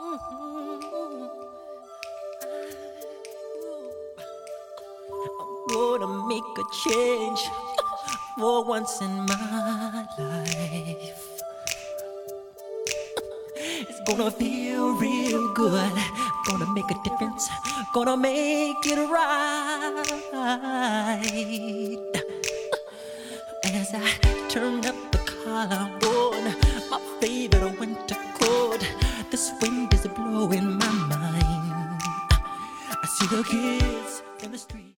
I'm gonna make a change for once in my life. It's gonna feel real good. Gonna make a difference. Gonna make it right. As I turn up the collar This wind is blowing my mind. I see the kids in the street.